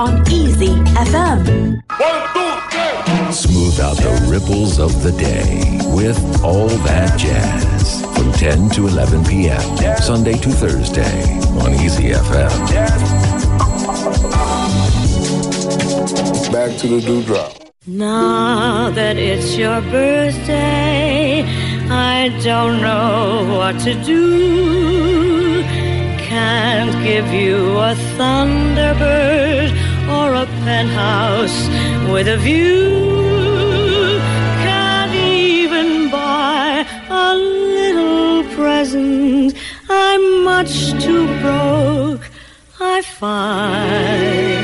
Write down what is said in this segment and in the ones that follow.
on Easy FM. Smooth out the ripples of the day with All That Jazz from 10 to 11 p.m. Sunday to Thursday on Easy FM. Back to the dewdrop. Now that it's your birthday, I don't know what to do. Can't give you a Thunderbird or a penthouse with a view. Can't even buy a little present. I'm much too broke, I find.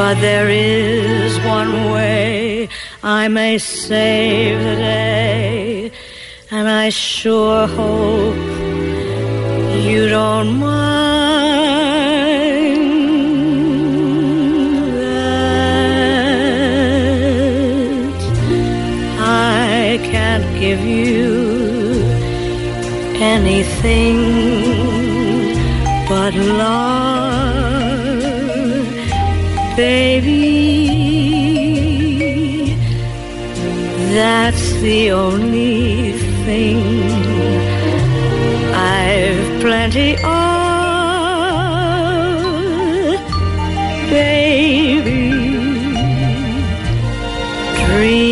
But there is one way I may save the day, and I sure hope you don't mind give you anything but love, baby. That's the only thing I've plenty of, baby. Dream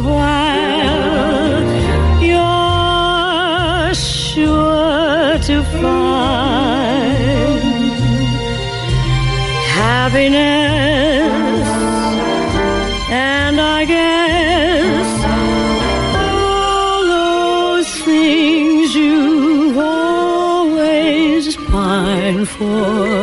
while, you're sure to find happiness, and I guess all those things you've always pined for.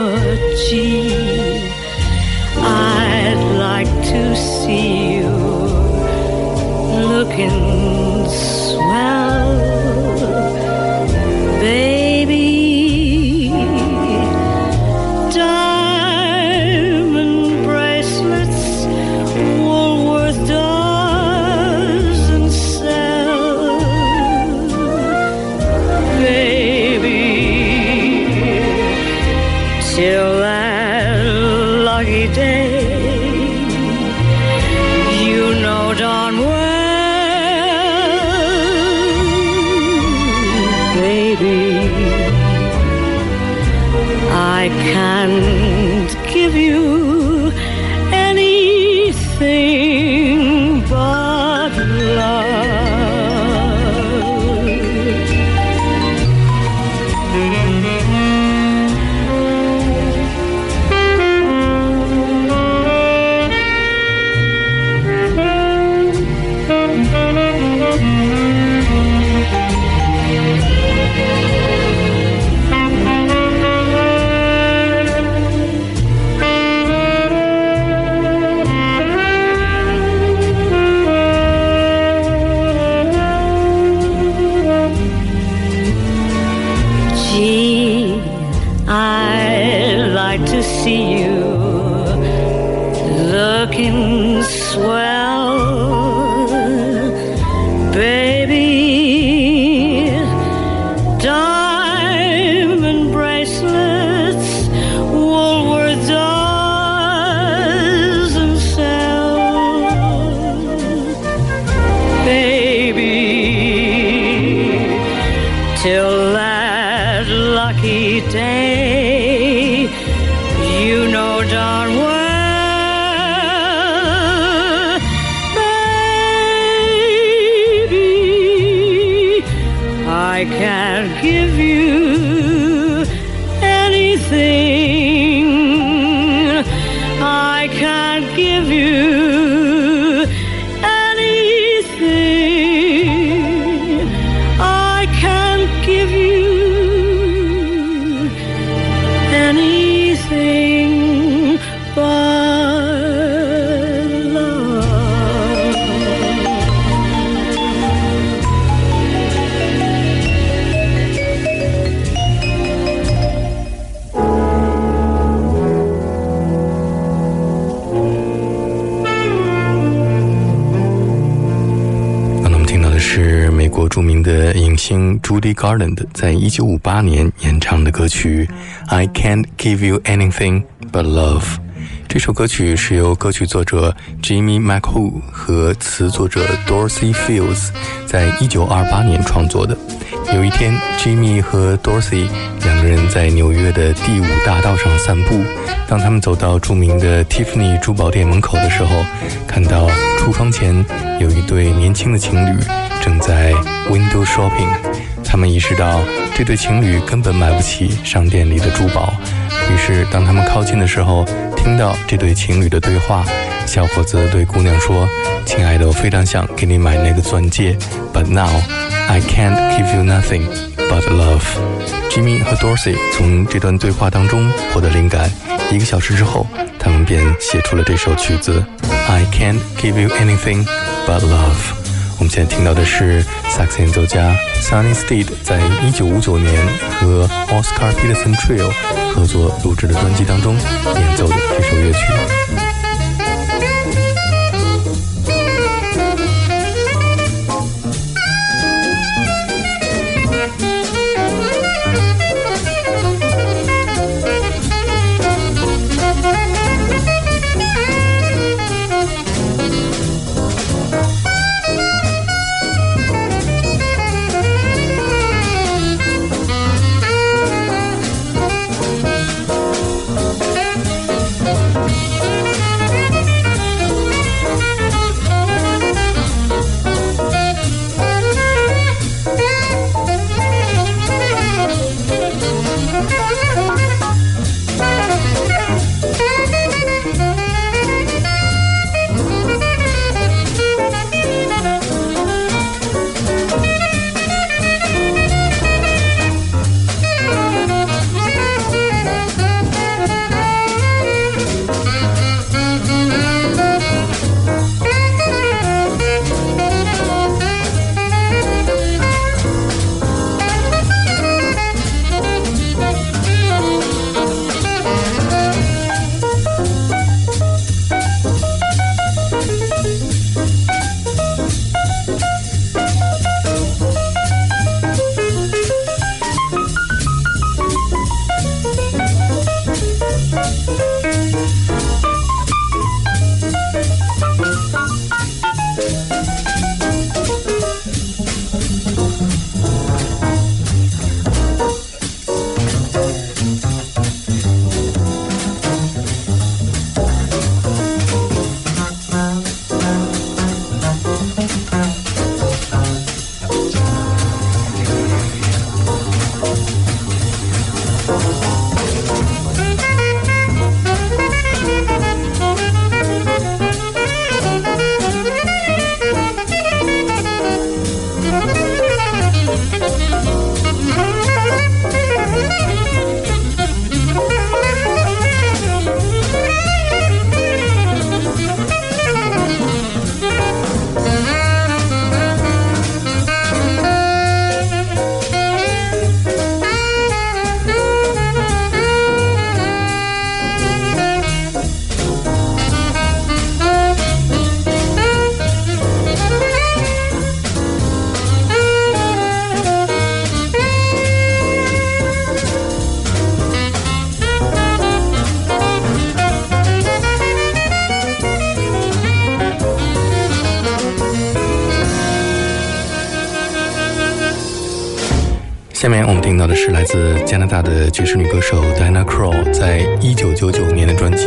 Judy Garland 在一九五八年演唱的歌曲《I Can't Give You Anything But Love》。这首歌曲是由歌曲作者 Jimmy McHugh 和词作者 Dorothy Fields 在一九二八年创作的。有一天，Jimmy 和 Dorothy 两个人在纽约的第五大道上散步。当他们走到著名的 Tiffany 珠宝店门口的时候，看到橱窗前有一对年轻的情侣正在 window shopping。他们意识到这对情侣根本买不起商店里的珠宝。于是，当他们靠近的时候，听到这对情侣的对话。小伙子对姑娘说：“亲爱的，我非常想给你买那个钻戒，but now I can't give you nothing but love。” Jimmy 和 Dorothy 从这段对话当中获得灵感。一个小时之后，他们便写出了这首曲子：“I can't give you anything but love。”我们现在听到的是萨克斯演奏家 Sunny Steed 在一九五九年和 Oscar Peterson Trio 合作录制的专辑当中演奏的这首乐曲。加拿大的爵士女歌手 Diana Krall 在一九九九年的专辑《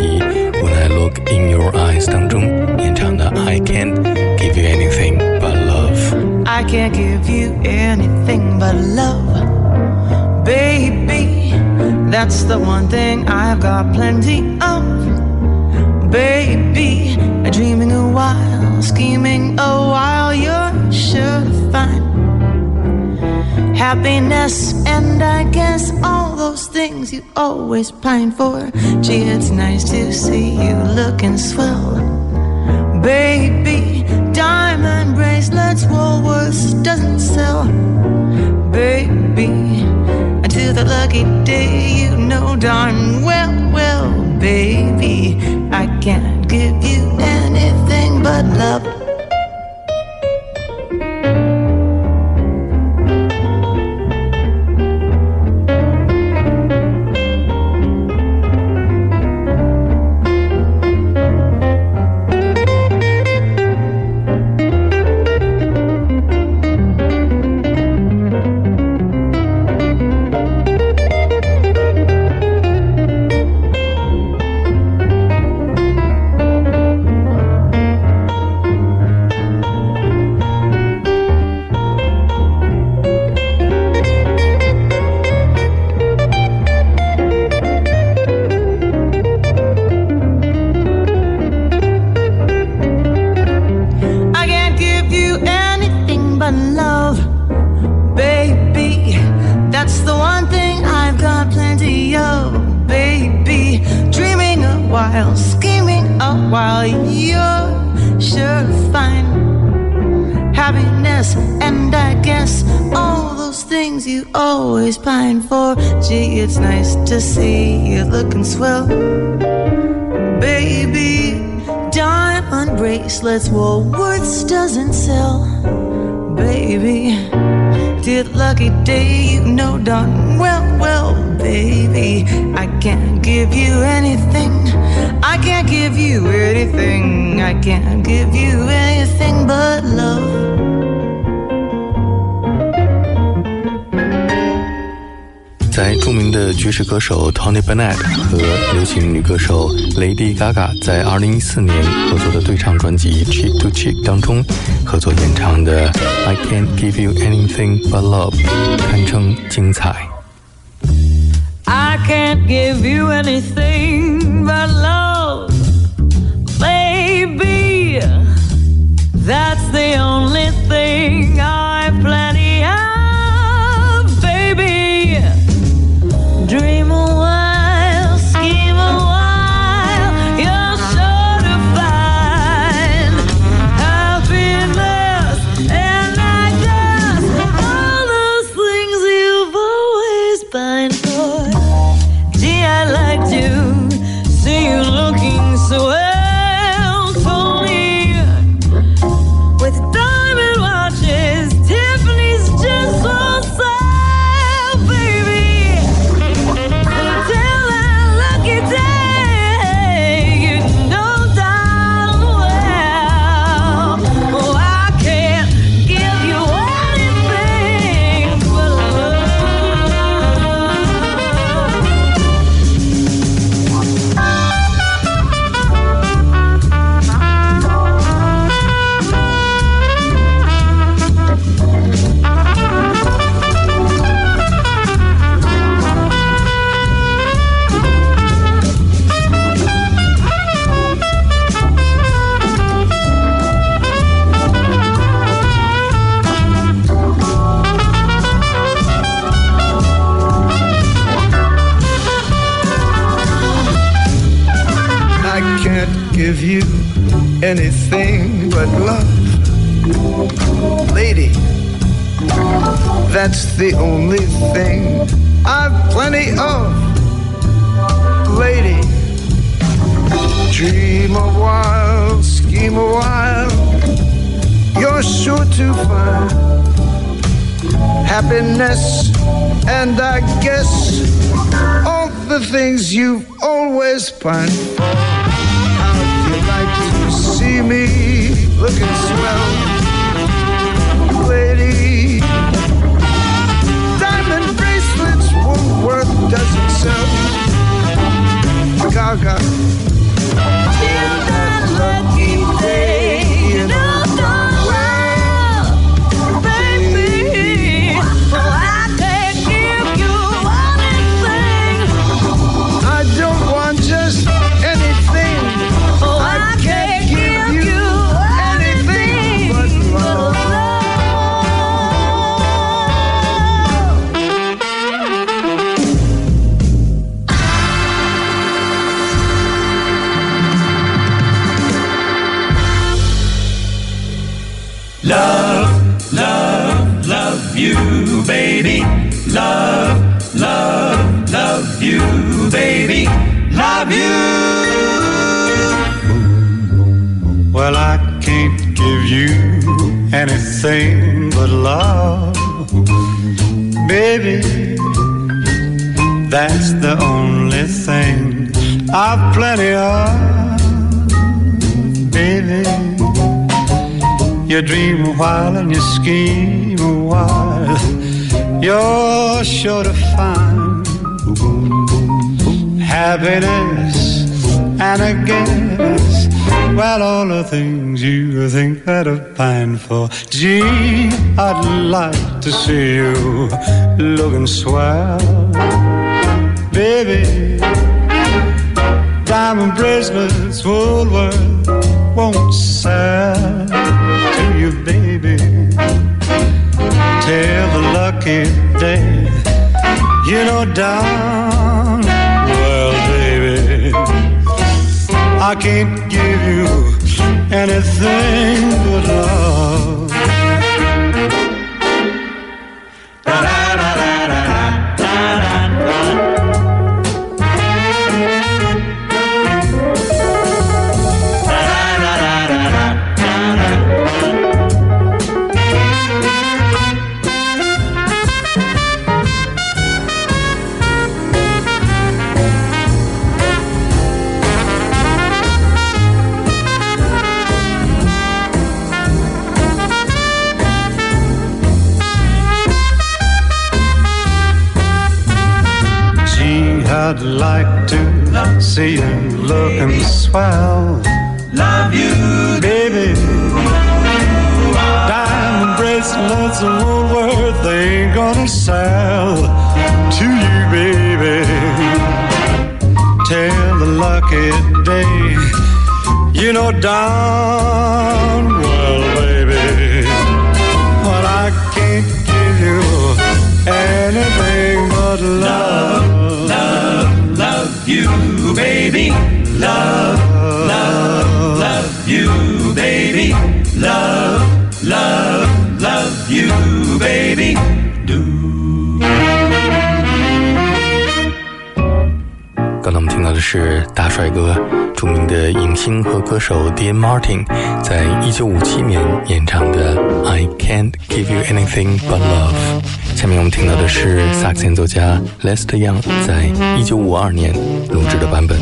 When I Look in Your Eyes》当中演唱的《I Can't Give You Anything But Love》。I can't give you anything but love, baby. That's the one thing I've got plenty of, baby. Dreaming a while, scheming a while, you're happiness, and I guess all those things you always pine for. Gee, it's nice to see you looking swell, baby. Diamond bracelets, Woolworths doesn't sell, baby. Until the lucky day, you know darn well, well, baby, I can't give you anything but love. 是歌手 Tony Bennett 和流行女歌手 Lady Gaga 在二零一四年合作的对唱专辑《Cheek to Cheek》当中合作演唱的《I Can't Give You Anything But Love》堪称精彩。I can't give you anything but love, give you anything but love. Lady, that's the only thing I've plenty of. Lady, dream a while, scheme a while, you're sure to find happiness, and I guess all the things you've always pined for. Me looking swell, lady? Diamond bracelets, Woolworth doesn't sell. Gaga. Anything but love, baby. That's the only thing I've plenty of, baby. You dream a while and you scheme a while. You're sure to find happiness and I well all the things you think that I've pined for. Gee, I'd like to see you looking swell, baby. Diamond bracelets, Woolworth won't sell to you, baby. Till the lucky day, you know, darn I can't give you anything but love. I'd like to see you looking swell. Love you, baby. Diamond bracelets of Woolworth they ain't gonna sell to you, baby. Tell the lucky day, you know darn you, baby. Love, love, love you, baby. Love, love, love you, baby. 听到的是大帅哥，著名的影星和歌手 Dean Martin 在一九五七年演唱的《I Can't Give You Anything But Love》。下面我们听到的是萨克斯演奏家 Lester Young 在一九五二年录制的版本。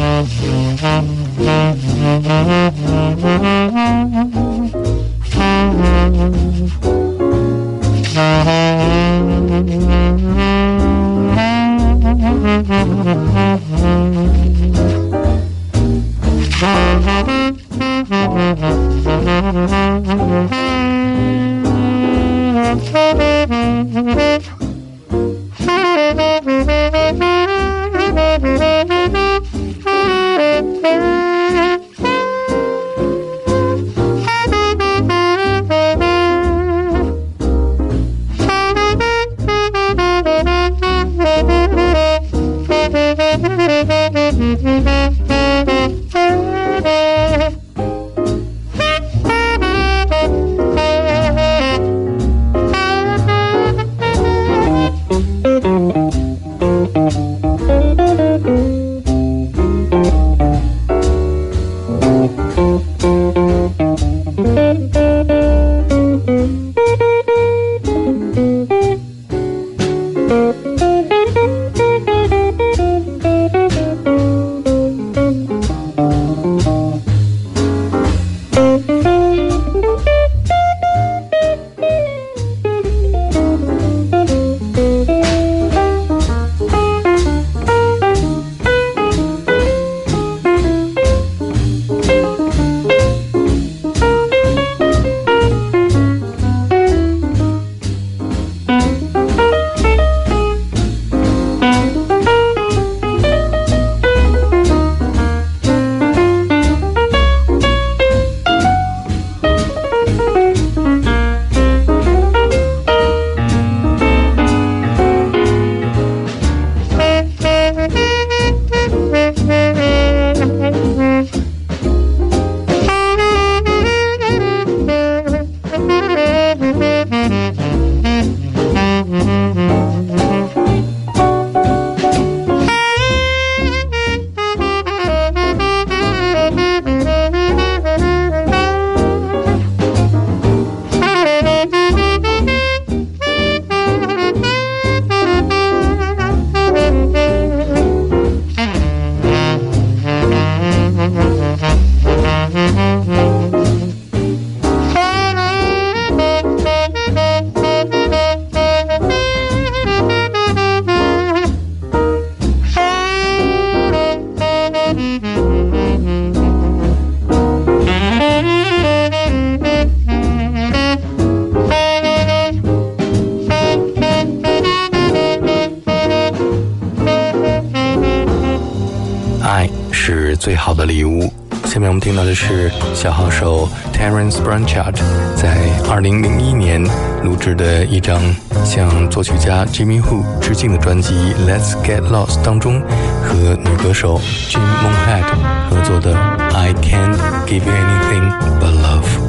Jimmy Who 致敬的专辑《Let's Get Lost》当中和女歌手 Jim Monhat 合作的《I Can't Give You Anything But Love》。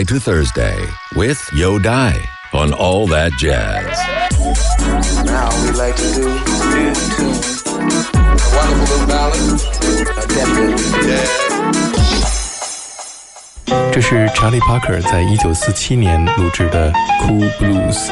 Sunday to Thursday, with Yo Die on All That Jazz. Now we like to do new tune. A wonderful little ballad. A definitely jazz. 这是查理·帕克在一九四七年录制的《Cool Blues》。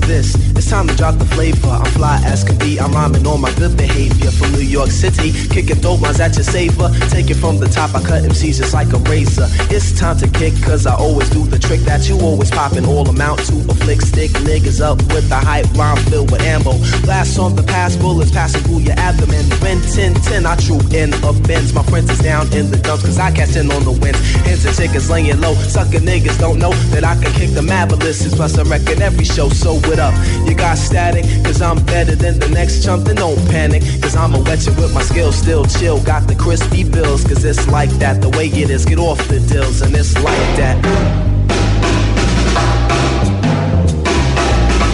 This? It's time to drop the flavor. I'm fly as can be. I'm rhyming on my good behavior from New York City. Kicking dope lines at your saver. Take it from the top. I cut MCs just like a razor. It's time to kick, cause I always do the trick that you always popping. All amount to a flick stick. Niggas up with the hype rhyme filled with ammo. Blast on the pass, bullets passing through your abdomen. When 10 10, I troop in a Benz. My friends is down in the dumps, cause I catch in on the winds. Hands and chickens laying low. Sucker niggas don't know that I can kick the marvelous. Plus, I reckon in every show, so up? You got static, cause I'm better than the next chump, then don't panic, cause I'ma wet you with my skills, still chill. Got the crispy bills, cause it's like that, the way it is, get off the deals, and it's like that.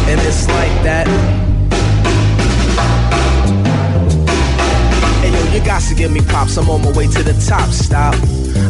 And it's like that. You got to give me props, I'm on my way to the top, stop.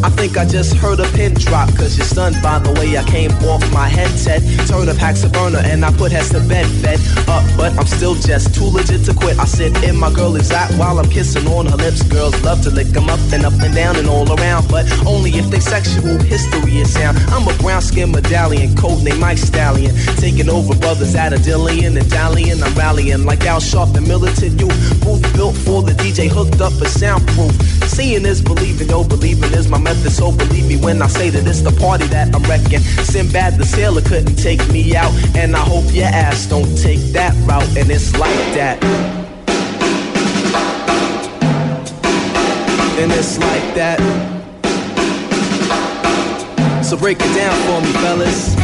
I think I just heard a pin drop, cause you're stunned by the way I came off my headset. Turn a packs a burner and I put heads to bed, fed up, but I'm still just too legit to quit. I sit in my girl that while I'm kissing on her lips. Girls love to lick them up and up and down and all around, but only if they sexual history is sound. I'm a brown skin medallion, codename Mike Stallion. Taking over brothers at a Dillian and dallying. I'm rallying like Al Sharp, and militant youth. Booth built for the DJ, hooked up for soundproof. Seeing is believing, yo, believing is my method, so believe me when I say that it's the party that I'm wrecking. Sinbad the sailor couldn't take me out, and I hope your ass don't take that route, and it's like that. And it's like that. So break it down for me, fellas.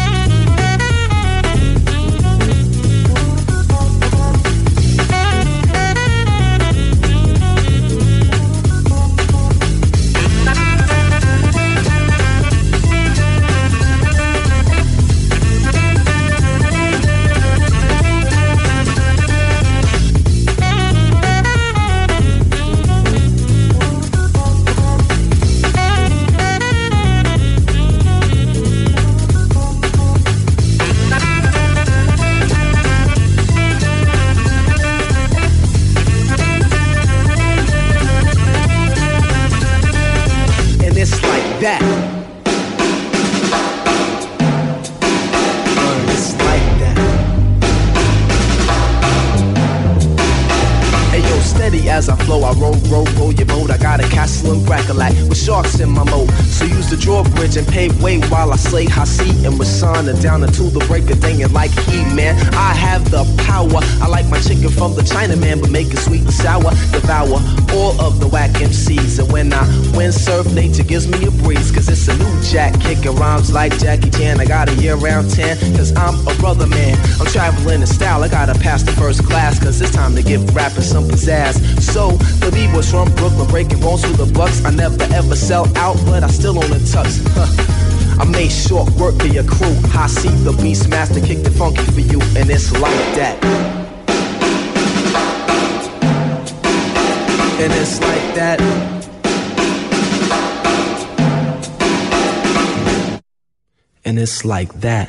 Down until the break of day. And like he, man, I have the power. I like my chicken from the Chinaman, but make it sweet and sour. Devour all of the whack MCs. And when I windsurf, nature gives me a breeze. Cause it's a new jack kicking rhymes like Jackie Chan. I got a year round 10, cause I'm a brother man. I'm traveling in style, I gotta pass the first class. Cause it's time to give rapping some pizzazz. So, the B-boys from Brooklyn breaking bones with the Bucks. I never ever sell out, but I still own a tux. Huh. I made short work of your crew. I see the beast master kick the funky for you, and it's like that. And it's like that. and it's like that.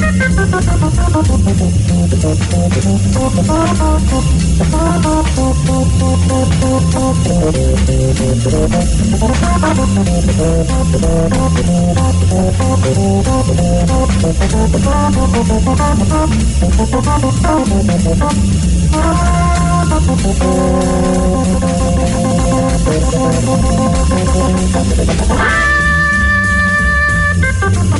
Ha ha ha!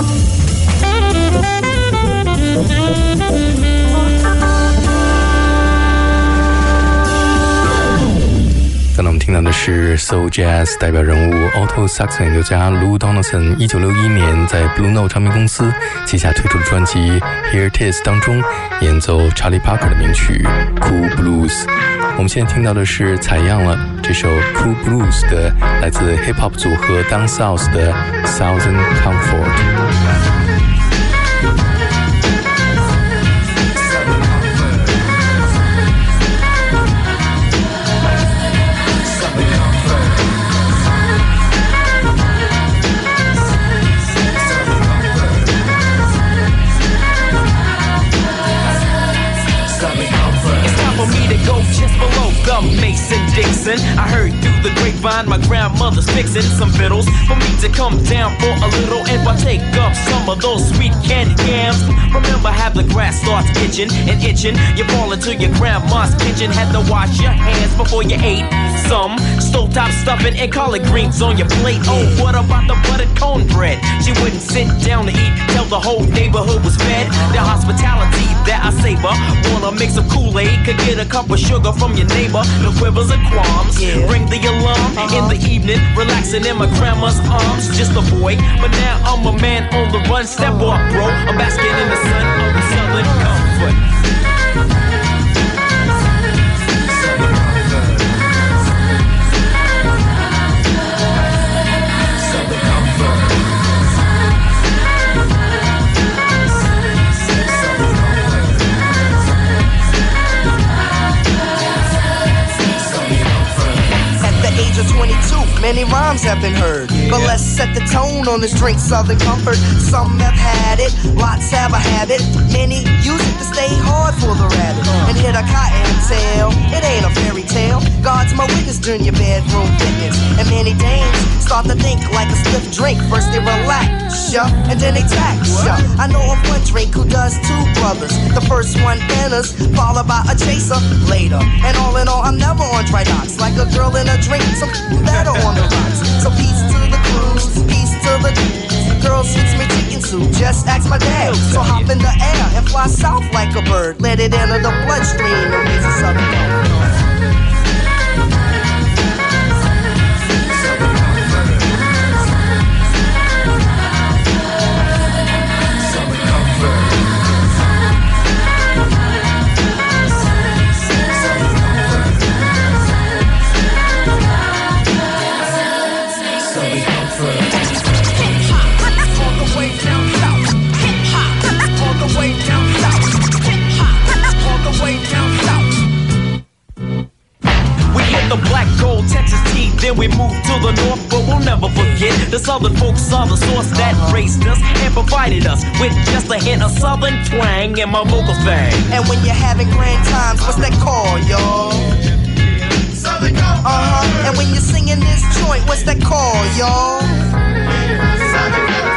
刚才我们听到的是 Soul Jazz 代表人物 Alto Saxon 演奏家 Lou Donaldson，一九六一年在 Blue Note 唱片公司旗下推出的专辑《Here It Is》当中演奏 Charlie Parker 的名曲《Cool Blues》。我们现在听到的是采样了这首 Cool Blues 的来自 Hip Hop 组合 Down South 的 Southern Comfort。The Mason Dixon. I heard through the grapevine my grandmother's fixing some fiddles for me to come down for a little and partake of some of those sweet candy yams. Remember, how the grass starts itching and itching. You fall into your grandma's kitchen, had to wash your hands before you ate some stovetop stuffing and collard greens on your plate. Oh, what about the buttered cornbread? She wouldn't sit down to eat till the whole neighborhood was fed. The hospitality that I savor. Wanna make some Kool-Aid? Could get a cup of sugar from your neighbor. The quivers or qualms. Ring the alarm uh-huh. in the evening, relaxing in my grandma's arms. Just a boy, but now I'm a man on the run. Step up, bro. I'm basking in the sun of the southern comfort. 20 many rhymes have been heard. But let's set the tone on this drink, Southern Comfort. Some have had it, lots have a habit. Many use it to stay hard for the rabbit. And hit a cotton tail, it ain't a fairy tale. God's my witness during your bedroom fitness. And many dames start to think like a stiff drink. First they relax, ya, and then they tax, ya. I know of one drink who does two brothers. The first one enters, followed by a chaser later. And all in all, I'm never on dry docks. Like a girl in a drink, better on the rocks. So peace to the cruise, peace to the girl suits me chicken soup. Just ask my dad. So hop in the air and fly south like a bird. Let it enter the bloodstream and raise a southern Texas T, then we moved to the north. But we'll never forget the southern folks are the source that raised us and provided us with just a hint of southern twang in my vocal thing. And when you're having grand times, what's that call, y'all? Uh huh. And when you're singing this joint, what's that call, y'all? Southern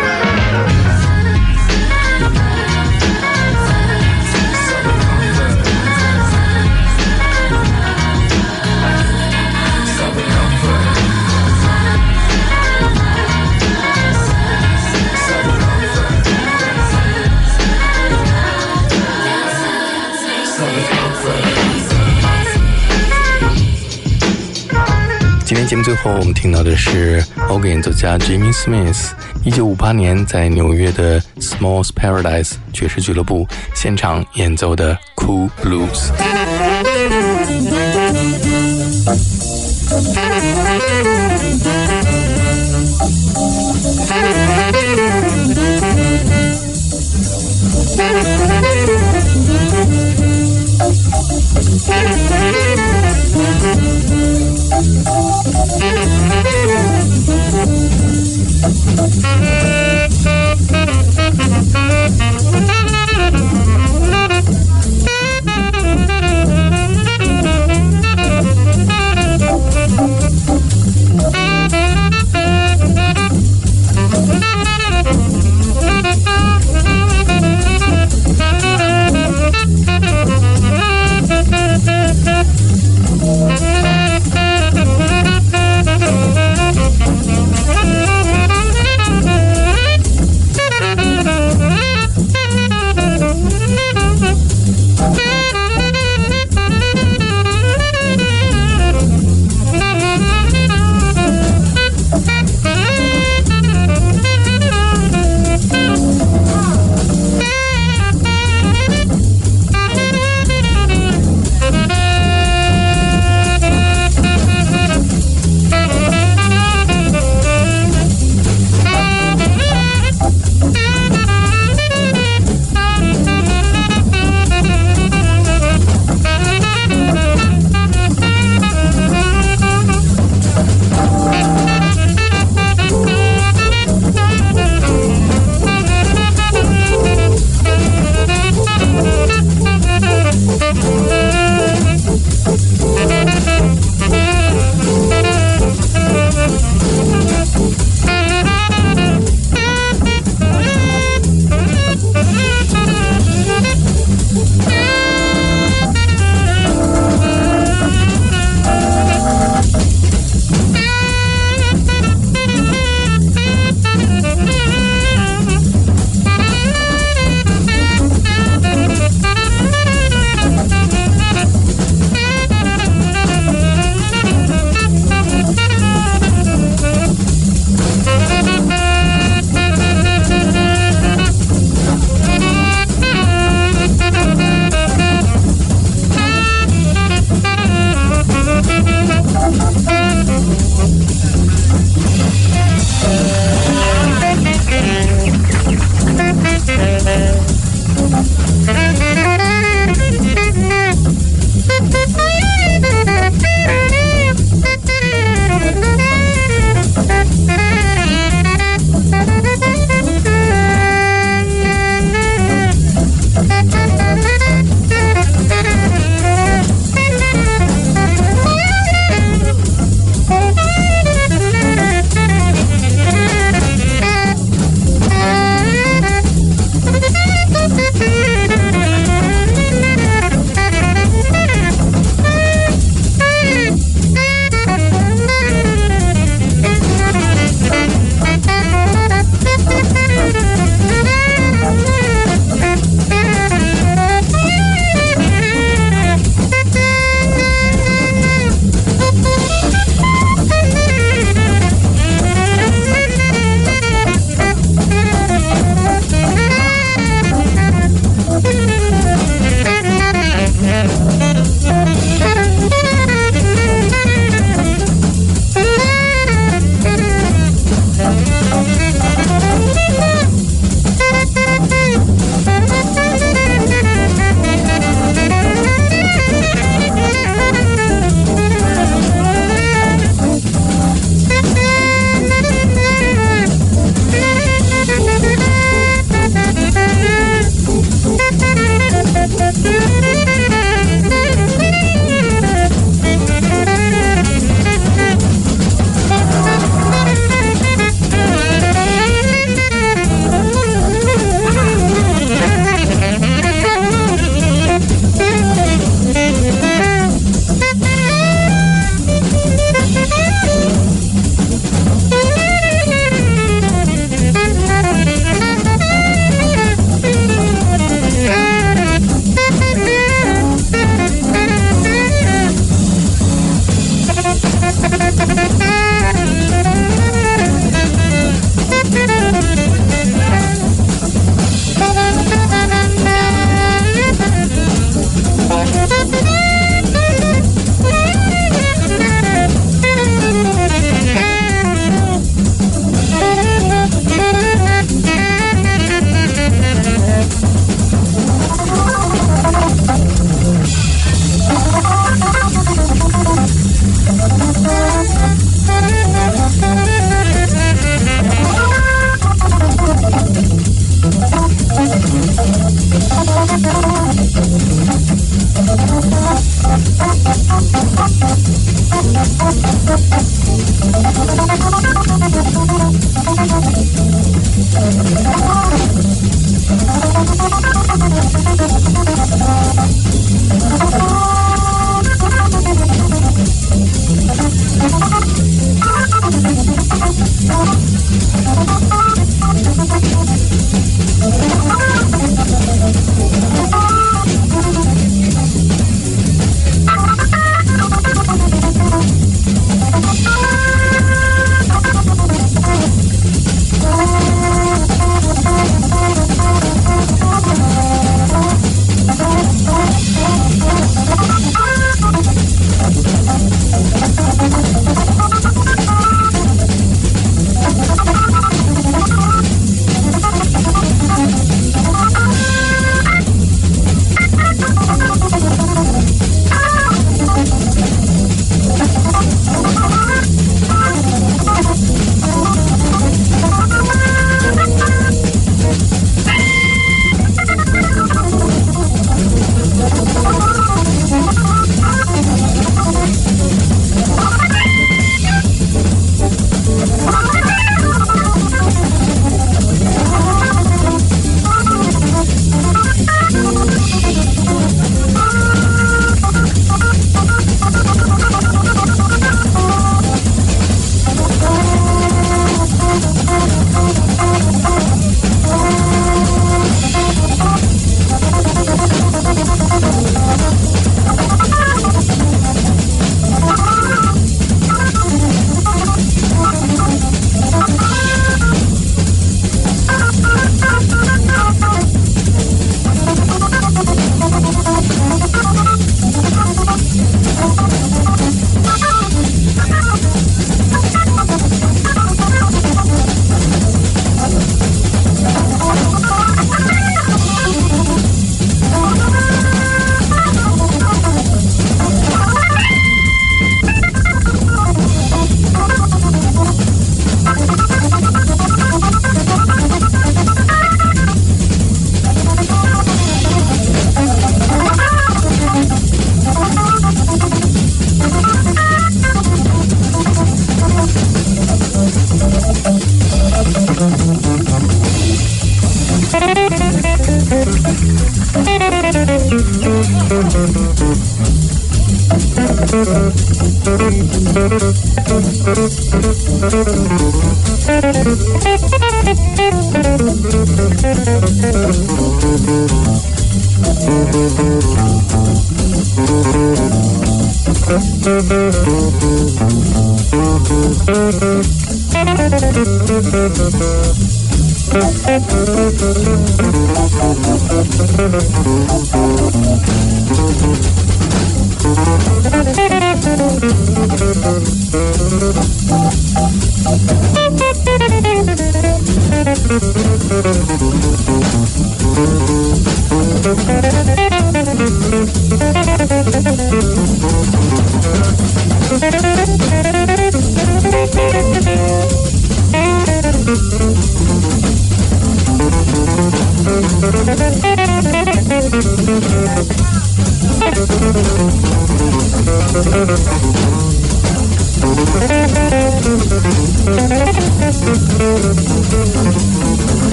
今天节目最后，我们听到的是欧歌演奏家 Jimmy Smith，一九五八年在纽约的 Small's Paradise 爵士俱乐部现场演奏的 Cool Blues。Música